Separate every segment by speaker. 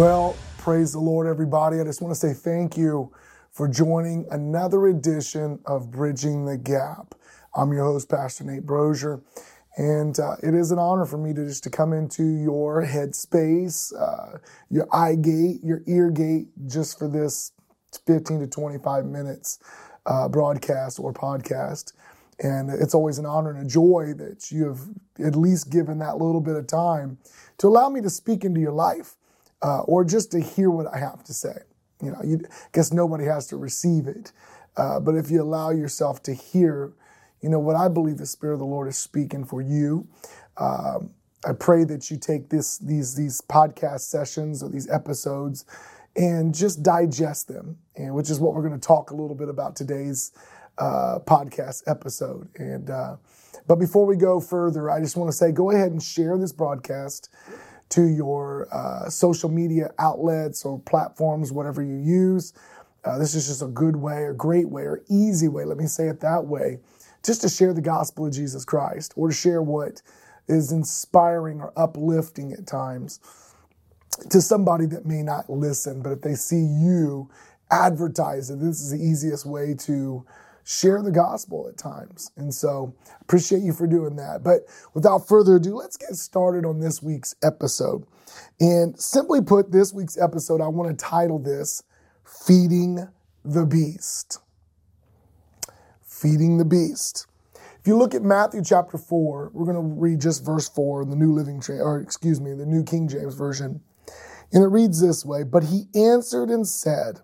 Speaker 1: Well, praise the Lord, everybody. I just want to say thank you for joining another edition of Bridging the Gap. I'm your host, Pastor Nate Brozier, and uh, it is an honor for me to just to come into your headspace, uh, your eye gate, your ear gate, just for this 15 to 25 minutes uh, broadcast or podcast. And it's always an honor and a joy that you have at least given that little bit of time to allow me to speak into your life uh, or just to hear what I have to say. You know, you, I guess nobody has to receive it, uh, but if you allow yourself to hear, you know, what I believe the Spirit of the Lord is speaking for you. Um, I pray that you take this these these podcast sessions or these episodes and just digest them, and which is what we're going to talk a little bit about today's uh, podcast episode. And uh, but before we go further, I just want to say, go ahead and share this broadcast to your uh, social media outlets or platforms, whatever you use. Uh, this is just a good way, a great way, or easy way, let me say it that way, just to share the gospel of Jesus Christ or to share what is inspiring or uplifting at times to somebody that may not listen, but if they see you advertise it, this is the easiest way to share the gospel at times. And so appreciate you for doing that. But without further ado, let's get started on this week's episode. And simply put, this week's episode, I want to title this Feeding the Beast. Feeding the Beast. If you look at Matthew chapter 4, we're going to read just verse 4 in the New Living, or excuse me, the New King James Version. And it reads this way But he answered and said,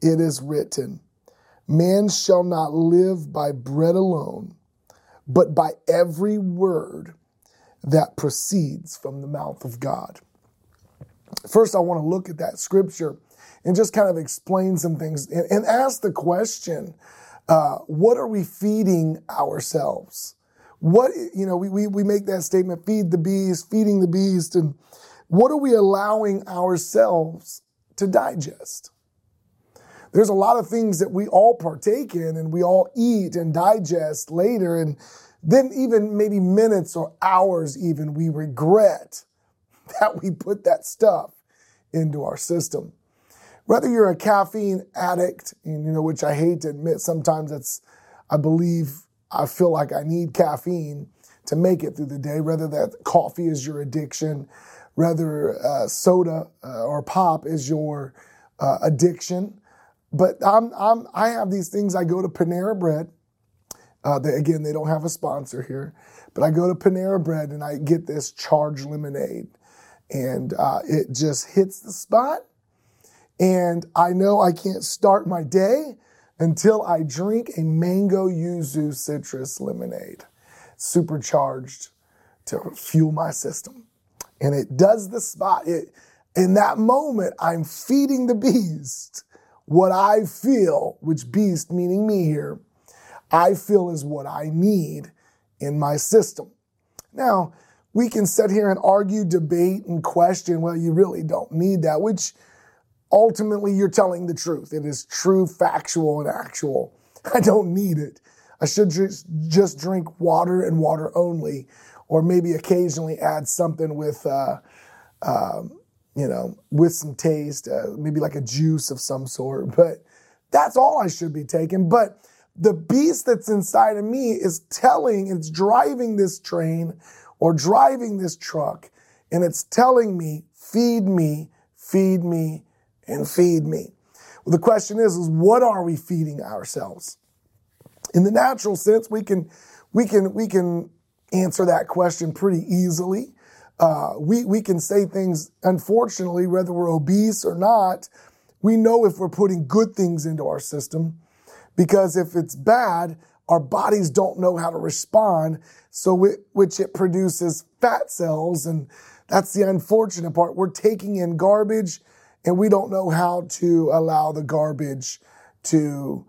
Speaker 1: It is written, Man shall not live by bread alone, but by every word that proceeds from the mouth of God. First, I want to look at that scripture and just kind of explain some things and, and ask the question uh, what are we feeding ourselves? What, you know, we, we, we make that statement feed the beast, feeding the beast, and what are we allowing ourselves to digest? There's a lot of things that we all partake in and we all eat and digest later. And then even maybe minutes or hours even, we regret that we put that stuff into our system. Whether you're a caffeine addict, and you know, which I hate to admit, sometimes that's, I believe, I feel like I need caffeine to make it through the day, whether that coffee is your addiction, whether uh, soda uh, or pop is your uh, addiction, but I'm, I'm, I have these things. I go to Panera Bread. Uh, they, again, they don't have a sponsor here, but I go to Panera Bread and I get this charged lemonade, and uh, it just hits the spot. And I know I can't start my day until I drink a mango yuzu citrus lemonade, supercharged to fuel my system. And it does the spot. It, in that moment, I'm feeding the beast what I feel, which beast meaning me here, I feel is what I need in my system. Now, we can sit here and argue, debate, and question, well, you really don't need that, which ultimately you're telling the truth. It is true, factual, and actual. I don't need it. I should just, drink water and water only, or maybe occasionally add something with, uh, um, you know, with some taste, uh, maybe like a juice of some sort. But that's all I should be taking. But the beast that's inside of me is telling, it's driving this train or driving this truck, and it's telling me, feed me, feed me, and feed me. Well, the question is, is what are we feeding ourselves? In the natural sense, we can, we can, we can answer that question pretty easily. Uh, we, we can say things, unfortunately, whether we're obese or not, we know if we're putting good things into our system because if it's bad, our bodies don't know how to respond. So, it, which it produces fat cells. And that's the unfortunate part. We're taking in garbage and we don't know how to allow the garbage to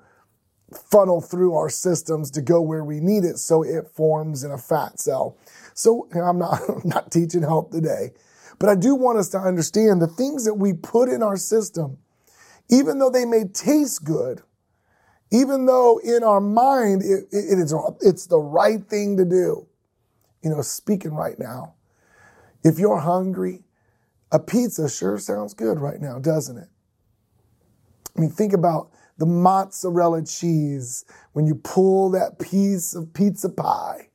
Speaker 1: funnel through our systems to go where we need it. So it forms in a fat cell. So I'm not, I'm not teaching health today, but I do want us to understand the things that we put in our system, even though they may taste good, even though in our mind it, it is it's the right thing to do. You know, speaking right now, if you're hungry, A pizza sure sounds good right now, doesn't it? I mean, think about the mozzarella cheese when you pull that piece of pizza pie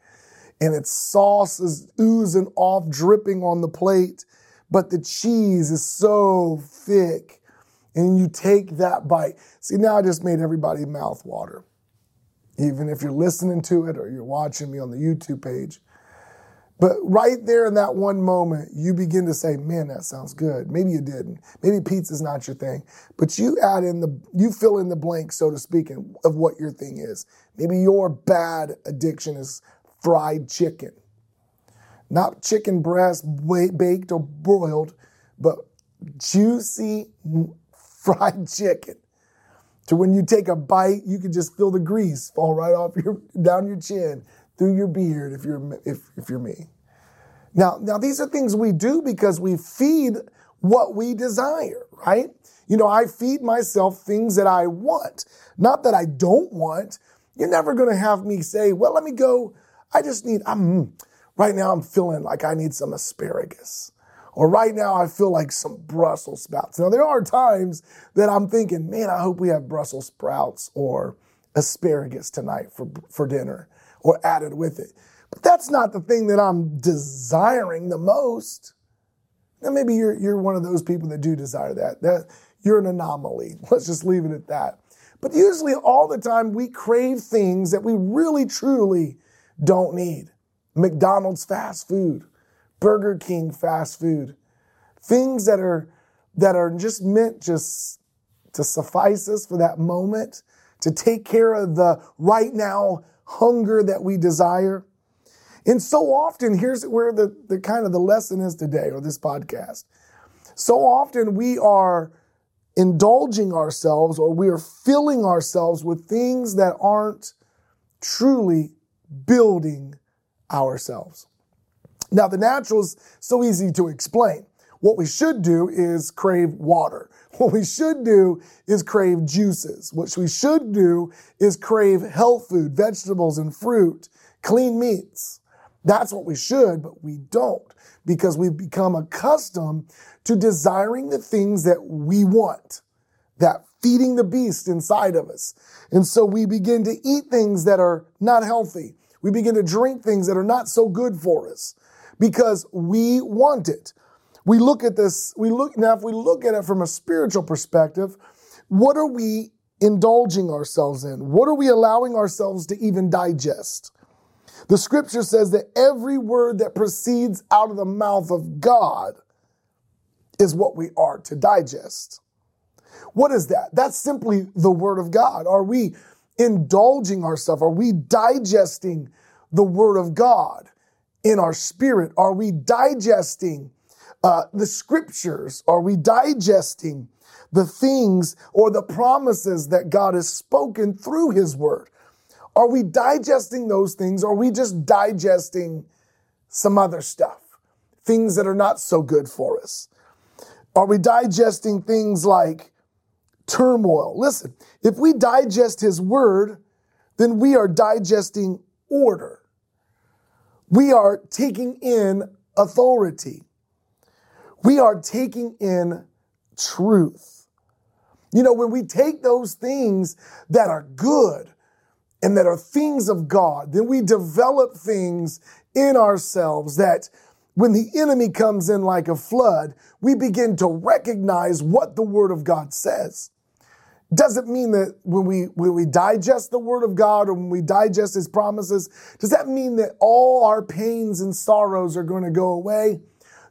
Speaker 1: and its sauce is oozing off, dripping on the plate, but the cheese is so thick. And you take that bite. See, now I just made everybody mouth water. Even if you're listening to it or you're watching me on the YouTube page, but right there in that one moment, you begin to say, man, that sounds good. Maybe you didn't. Maybe pizza's not your thing. But you add in the, you fill in the blank, so to speak, of what your thing is. Maybe your bad addiction is fried chicken. Not chicken breast baked or broiled, but juicy fried chicken. To when you take a bite, you can just feel the grease fall right off your down your chin through your beard if you're if, if you're me. Now, now these are things we do because we feed what we desire, right? You know, I feed myself things that I want, not that I don't want. You're never going to have me say, "Well, let me go. I just need I'm right now I'm feeling like I need some asparagus." Or right now I feel like some Brussels sprouts. Now there are times that I'm thinking, "Man, I hope we have Brussels sprouts or asparagus tonight for for dinner." or added with it. But that's not the thing that I'm desiring the most. Now maybe you're you're one of those people that do desire that. That you're an anomaly. Let's just leave it at that. But usually all the time we crave things that we really truly don't need. McDonald's fast food, Burger King fast food, things that are that are just meant just to suffice us for that moment, to take care of the right now hunger that we desire. And so often, here's where the, the kind of the lesson is today, or this podcast. So often we are indulging ourselves or we are filling ourselves with things that aren't truly building ourselves. Now, the natural is so easy to explain. What we should do is crave water. What we should do is crave juices. What we should do is crave health food, vegetables and fruit, clean meats. That's what we should, but we don't because we've become accustomed to desiring the things that we want, that feeding the beast inside of us. And so we begin to eat things that are not healthy. We begin to drink things that are not so good for us because we want it. We look at this, we look, now if we look at it from a spiritual perspective, what are we indulging ourselves in? What are we allowing ourselves to even digest? The scripture says that every word that proceeds out of the mouth of God is what we are to digest. What is that? That's simply the word of God. Are we indulging ourselves? Are we digesting the word of God in our spirit? Are we digesting uh, the scriptures? Are we digesting the things or the promises that God has spoken through his word? Are we digesting those things? Or are we just digesting some other stuff? Things that are not so good for us? Are we digesting things like turmoil? Listen, if we digest his word, then we are digesting order. We are taking in authority we are taking in truth. You know, when we take those things that are good and that are things of God, then we develop things in ourselves that when the enemy comes in like a flood, we begin to recognize what the word of God says. Doesn't mean that when we, when we digest the word of God or when we digest his promises, does that mean that all our pains and sorrows are going to go away?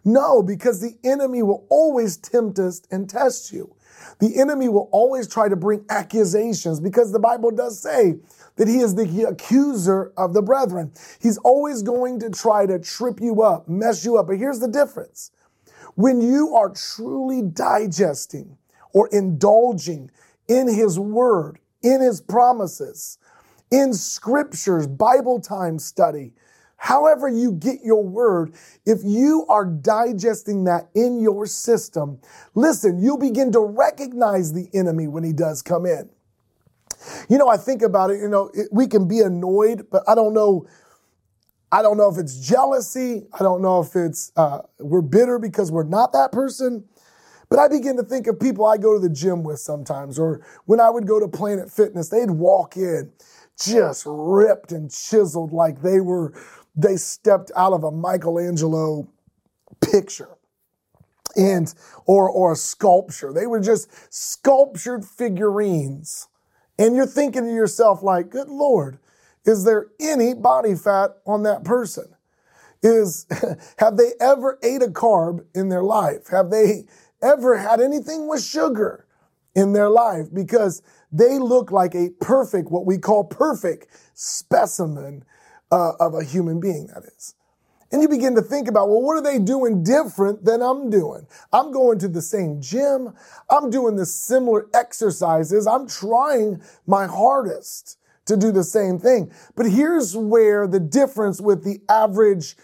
Speaker 1: No, because the enemy will always tempt us and test you. The enemy will always try to bring accusations because the Bible does say that he is the accuser of the brethren. He's always going to try to trip you up, mess you up. But here's the difference. When you are truly digesting or indulging in his word, in his promises, in scriptures, Bible time study, However, you get your word, if you are digesting that in your system, listen, you'll begin to recognize the enemy when he does come in. You know, I think about it, you know, it, we can be annoyed, but I don't know. I don't know if it's jealousy. I don't know if it's uh, we're bitter because we're not that person. But I begin to think of people I go to the gym with sometimes, or when I would go to Planet Fitness, they'd walk in just ripped and chiseled like they were, they stepped out of a Michelangelo picture and or or a sculpture. They were just sculptured figurines. And you're thinking to yourself, like, good Lord, is there any body fat on that person? Is have they ever ate a carb in their life? Have they ever had anything with sugar in their life? Because they look like a perfect, what we call perfect specimen uh, of a human being, that is. And you begin to think about, well, what are they doing different than I'm doing? I'm going to the same gym. I'm doing the similar exercises. I'm trying my hardest to do the same thing. But here's where the difference with the average,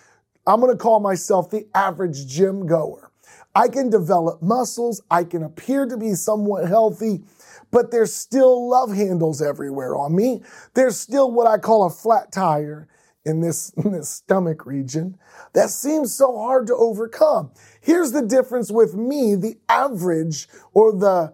Speaker 1: I'm going to call myself the average gym goer. I can develop muscles. I can appear to be somewhat healthy, but there's still love handles everywhere on me. There's still what I call a flat tire in this, in this stomach region that seems so hard to overcome. Here's the difference with me, the average or the,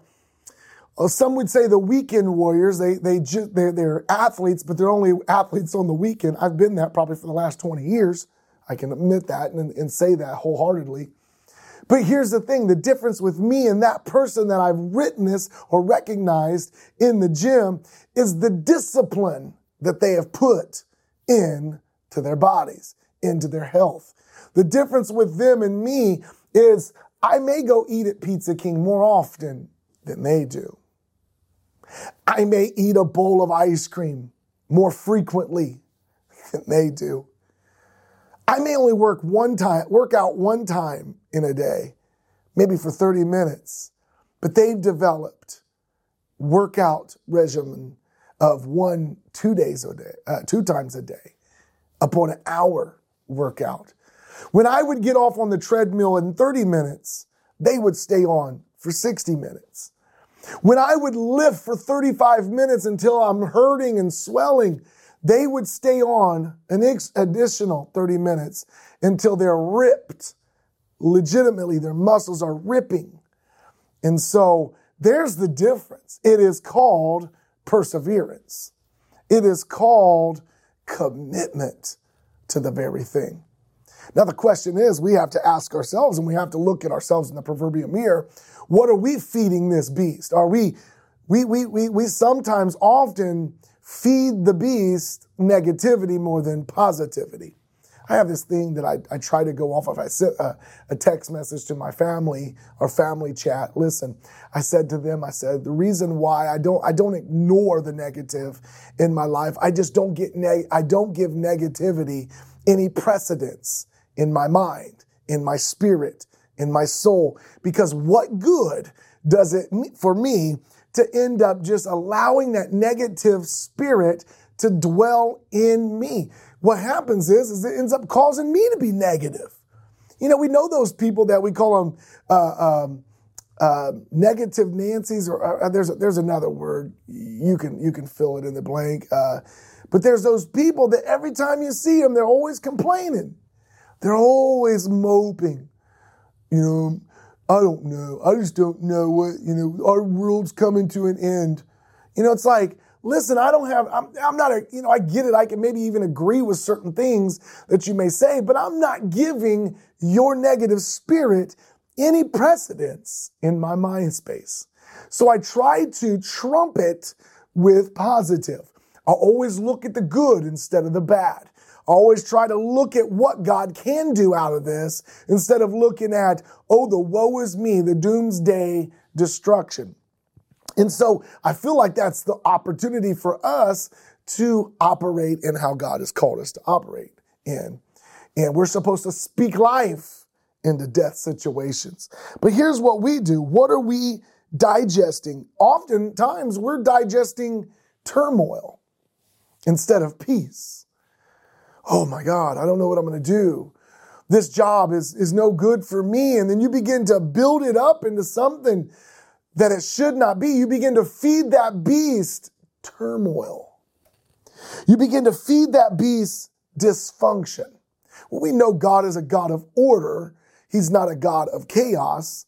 Speaker 1: well, some would say the weekend warriors. They they just they're, they're athletes, but they're only athletes on the weekend. I've been that probably for the last 20 years. I can admit that and, and say that wholeheartedly. But here's the thing the difference with me and that person that I've witnessed or recognized in the gym is the discipline that they have put into their bodies, into their health. The difference with them and me is I may go eat at Pizza King more often than they do. I may eat a bowl of ice cream more frequently than they do. I may only work one time, work out one time in a day, maybe for 30 minutes, but they've developed workout regimen of one, two days a day, uh, two times a day, upon an hour workout. When I would get off on the treadmill in 30 minutes, they would stay on for 60 minutes. When I would lift for 35 minutes until I'm hurting and swelling, they would stay on an additional 30 minutes until they're ripped. Legitimately, their muscles are ripping. And so there's the difference. It is called perseverance. It is called commitment to the very thing. Now, the question is we have to ask ourselves and we have to look at ourselves in the proverbial mirror. What are we feeding this beast? Are we, we, we, we, we sometimes often feed the beast negativity more than positivity. I have this thing that I, I try to go off of. I sent a, a, text message to my family or family chat. Listen, I said to them, I said, the reason why I don't, I don't ignore the negative in my life. I just don't get, neg- I don't give negativity any precedence in my mind, in my spirit, in my soul. Because what good does it for me to end up just allowing that negative spirit to dwell in me? What happens is, is it ends up causing me to be negative. You know, we know those people that we call them uh, um, uh, negative Nancy's, or uh, there's there's another word you can you can fill it in the blank. Uh, but there's those people that every time you see them, they're always complaining. They're always moping. You know, I don't know. I just don't know what, you know, our world's coming to an end. You know, it's like, listen, I don't have, I'm, I'm not a, you know, I get it. I can maybe even agree with certain things that you may say, but I'm not giving your negative spirit any precedence in my mind space. So I try to trumpet with positive. I always look at the good instead of the bad I always try to look at what God can do out of this instead of looking at, oh, the woe is me, the doomsday destruction. And so I feel like that's the opportunity for us to operate in how God has called us to operate in. And we're supposed to speak life into death situations. But here's what we do. What are we digesting? Oftentimes we're digesting turmoil instead of peace oh my God, I don't know what I'm going to do. This job is, is no good for me. And then you begin to build it up into something that it should not be. You begin to feed that beast turmoil. You begin to feed that beast dysfunction. Well, we know God is a God of order. He's not a God of chaos.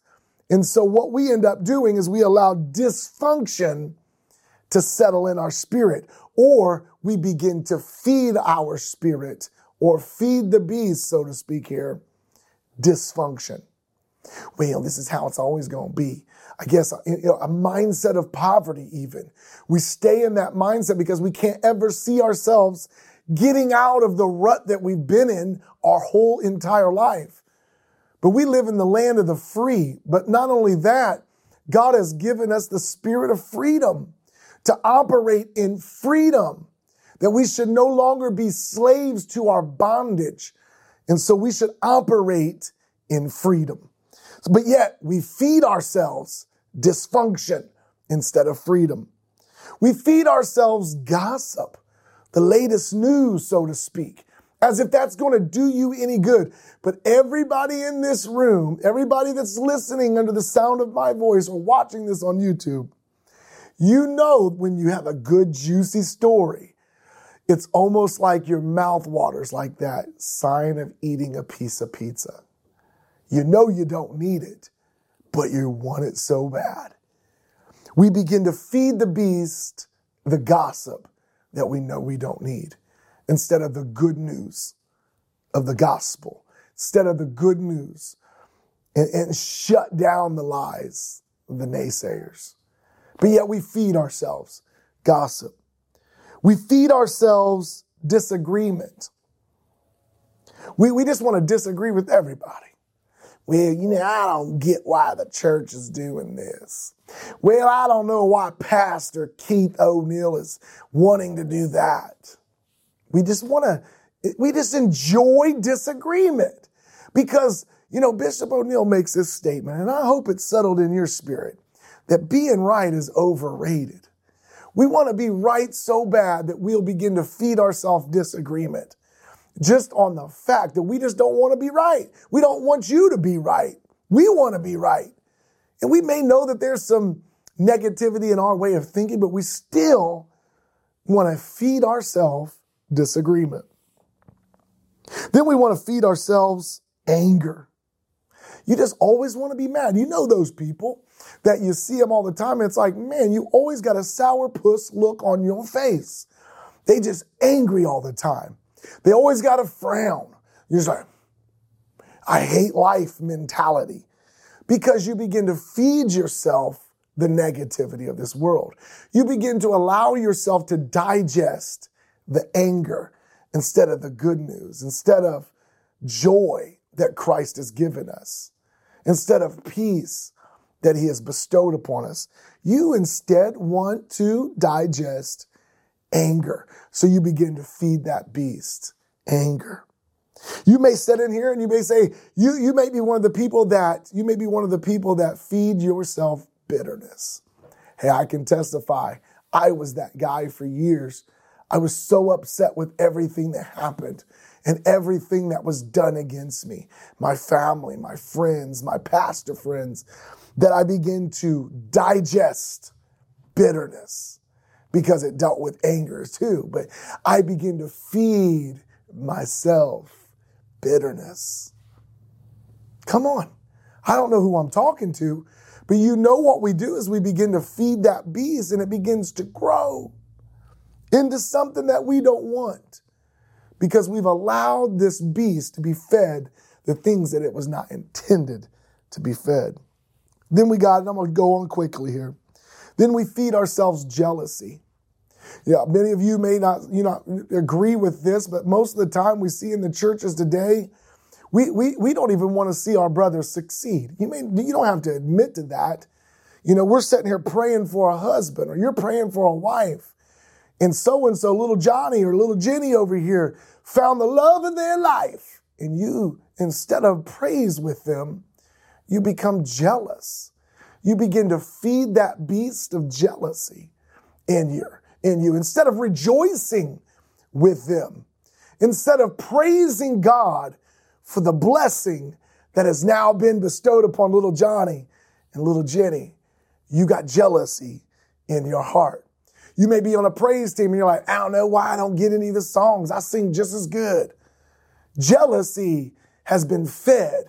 Speaker 1: And so what we end up doing is we allow dysfunction to settle in our spirit, or we begin to feed our spirit or feed the beast, so to speak here, dysfunction. Well, this is how it's always going to be. I guess you know, a mindset of poverty, even. We stay in that mindset because we can't ever see ourselves getting out of the rut that we've been in our whole entire life. But we live in the land of the free. But not only that, God has given us the spirit of freedom to operate in freedom, that we should no longer be slaves to our bondage. And so we should operate in freedom. But yet we feed ourselves dysfunction instead of freedom. We feed ourselves gossip, the latest news, so to speak, as if that's going to do you any good. But everybody in this room, everybody that's listening under the sound of my voice or watching this on YouTube, you know when you have a good, juicy story, it's almost like your mouth waters like that sign of eating a piece of pizza. You know you don't need it, but you want it so bad. We begin to feed the beast the gossip that we know we don't need instead of the good news of the gospel, instead of the good news, and, and shut down the lies of the naysayers. But yet we feed ourselves gossip. We feed ourselves disagreement. We, we just want to disagree with everybody. Well, you know, I don't get why the church is doing this. Well, I don't know why Pastor Keith O'Neill is wanting to do that. We just want to, we just enjoy disagreement because, you know, Bishop O'Neill makes this statement, and I hope it's settled in your spirit that being right is overrated. We want to be right so bad that we'll begin to feed ourselves disagreement just on the fact that we just don't want to be right. We don't want you to be right. We want to be right. And we may know that there's some negativity in our way of thinking, but we still want to feed ourselves disagreement. Then we want to feed ourselves anger. You just always want to be mad. You know those people that you see them all the time. it's like, man, you always got a sour puss look on your face. They just angry all the time. They always got a frown. You're just like, I hate life mentality because you begin to feed yourself the negativity of this world. You begin to allow yourself to digest the anger instead of the good news, instead of joy that Christ has given us, instead of peace that he has bestowed upon us. You instead want to digest anger. So you begin to feed that beast anger. You may sit in here and you may say, you, you may be one of the people that, you may be one of the people that feed yourself bitterness. Hey, I can testify. I was that guy for years. I was so upset with everything that happened and everything that was done against me, my family, my friends, my pastor friends, that I began to digest bitterness because it dealt with anger too. But I begin to feed myself bitterness. Come on. I don't know who I'm talking to, but you know what we do is we begin to feed that beast and it begins to grow into something that we don't want because we've allowed this beast to be fed the things that it was not intended to be fed. Then we got, and I'm going to go on quickly here. Then we feed ourselves jealousy. Yeah, many of you may not, you know, agree with this, but most of the time we see in the churches today, we, we, we don't even want to see our brothers succeed. You may, you don't have to admit to that. You know, we're sitting here praying for a husband or you're praying for a wife. And so and so, little Johnny or little Jenny over here found the love of their life. And you, instead of praise with them, you become jealous. You begin to feed that beast of jealousy in you in you, instead of rejoicing with them, instead of praising God for the blessing that has now been bestowed upon little Johnny and little Jenny, you got jealousy in your heart. You may be on a praise team and you're like, I don't know why I don't get any of the songs. I sing just as good. Jealousy has been fed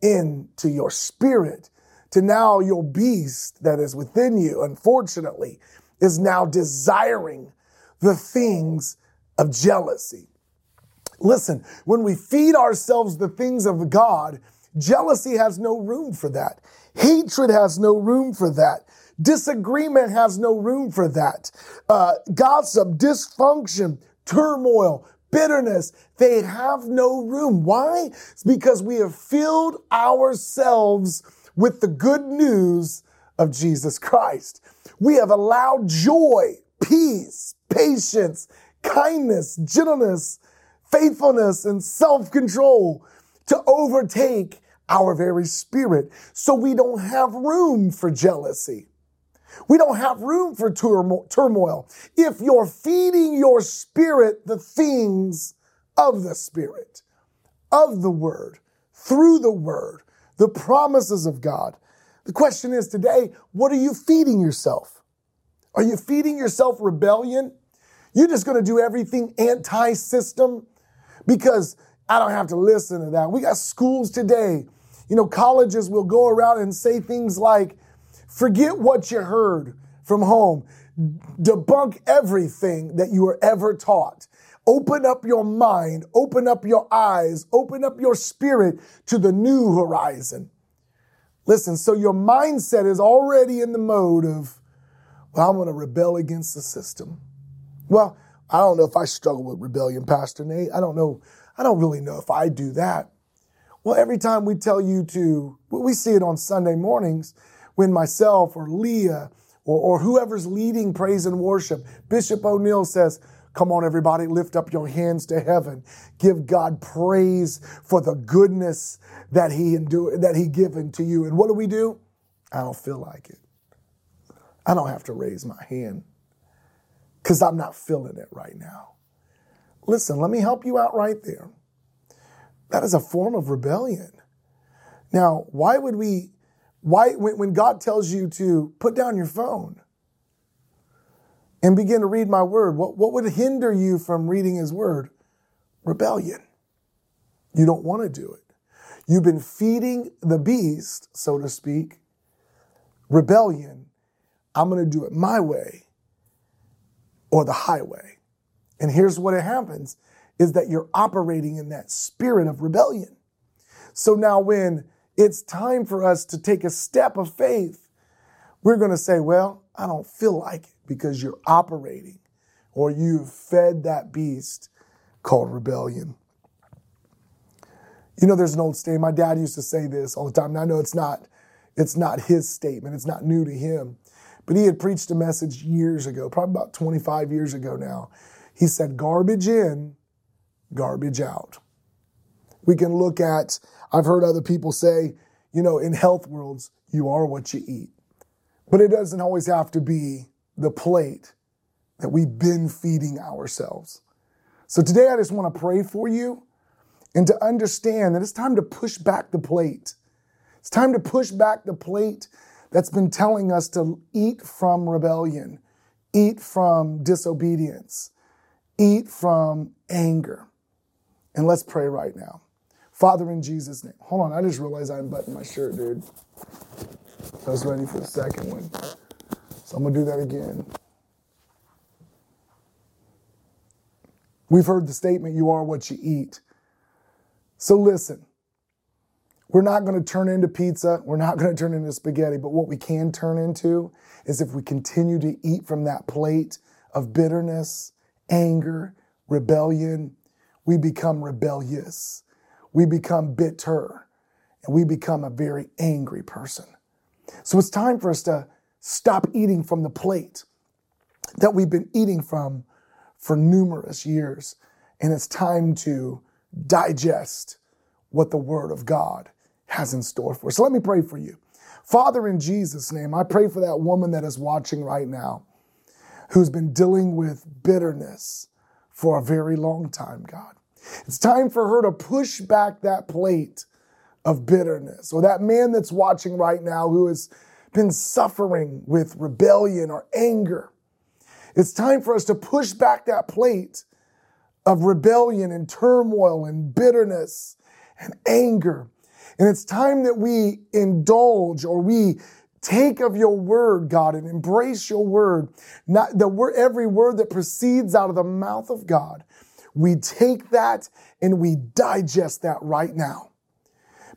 Speaker 1: into your spirit to now your beast that is within you, unfortunately, is now desiring the things of jealousy. Listen, when we feed ourselves the things of God, jealousy has no room for that. Hatred has no room for that. Disagreement has no room for that. Uh, gossip, dysfunction, turmoil, bitterness, they have no room. Why? It's because we have filled ourselves with the good news of Jesus Christ. We have allowed joy, peace, patience, kindness, gentleness, faithfulness, and self control to overtake our very spirit. So we don't have room for jealousy. We don't have room for turmoil. If you're feeding your spirit the things of the spirit, of the word, through the word, the promises of God. The question is today, what are you feeding yourself? Are you feeding yourself rebellion? You're just going to do everything anti system because I don't have to listen to that. We got schools today. You know, colleges will go around and say things like, forget what you heard from home, debunk everything that you were ever taught. Open up your mind, open up your eyes, open up your spirit to the new horizon. Listen, so your mindset is already in the mode of, well, I'm going to rebel against the system. Well, I don't know if I struggle with rebellion, Pastor Nate. I don't know. I don't really know if I do that. Well, every time we tell you to, we see it on Sunday mornings when myself or Leah or, or whoever's leading praise and worship, Bishop O'Neill says, Come on, everybody, lift up your hands to heaven. Give God praise for the goodness that He endured, that He given to you. And what do we do? I don't feel like it. I don't have to raise my hand because I'm not feeling it right now. Listen, let me help you out right there. That is a form of rebellion. Now, why would we, why, when God tells you to put down your phone and begin to read my word, what, what would hinder you from reading his word? Rebellion. You don't want to do it. You've been feeding the beast, so to speak, rebellion. I'm going to do it my way or the highway. And here's what it happens is that you're operating in that spirit of rebellion. So now when it's time for us to take a step of faith, we're going to say, well, I don't feel like it because you're operating or you've fed that beast called rebellion. You know, there's an old statement. My dad used to say this all the time. And I know it's not, it's not his statement. It's not new to him. But he had preached a message years ago, probably about 25 years ago now. He said, garbage in, garbage out. We can look at, I've heard other people say, you know, in health worlds, you are what you eat. But it doesn't always have to be the plate that we've been feeding ourselves. So today I just want to pray for you and to understand that it's time to push back the plate. It's time to push back the plate that's been telling us to eat from rebellion, eat from disobedience, eat from anger. And let's pray right now. Father, in Jesus' name. Hold on, I just realized I unbuttoned my shirt, dude. Was ready for the second one. So I'm to do that again. We've heard the statement, you are what you eat. So listen, we're not going to turn into pizza. We're not going to turn into spaghetti. But what we can turn into is if we continue to eat from that plate of bitterness, anger, rebellion, we become rebellious. We become bitter. And we become a very angry person. So it's time for us to stop eating from the plate that we've been eating from for numerous years. And it's time to digest what the Word of God has in store for us. So let me pray for you. Father, in Jesus' name, I pray for that woman that is watching right now who's been dealing with bitterness for a very long time, God. It's time for her to push back that plate of bitterness, or that man that's watching right now who has been suffering with rebellion or anger. It's time for us to push back that plate of rebellion and turmoil and bitterness and anger. And it's time that we indulge or we take of your word, God, and embrace your word. Not the word, every word that proceeds out of the mouth of God. We take that and we digest that right now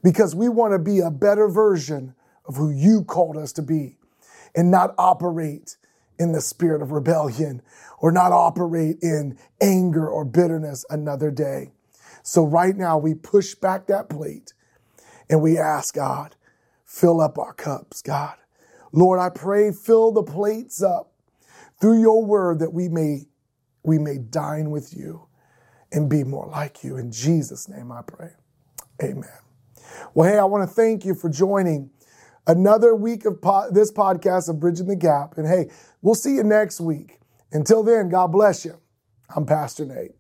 Speaker 1: because we want to be a better version of who you called us to be and not operate in the spirit of rebellion or not operate in anger or bitterness another day. So right now we push back that plate and we ask God, fill up our cups, God. Lord, I pray, fill the plates up through your word that we may, we may dine with you and be more like you. In Jesus' name I pray. Amen. Well, hey, I want to thank you for joining another week of po- this podcast of Bridging the Gap. And hey, we'll see you next week. Until then, God bless you. I'm Pastor Nate.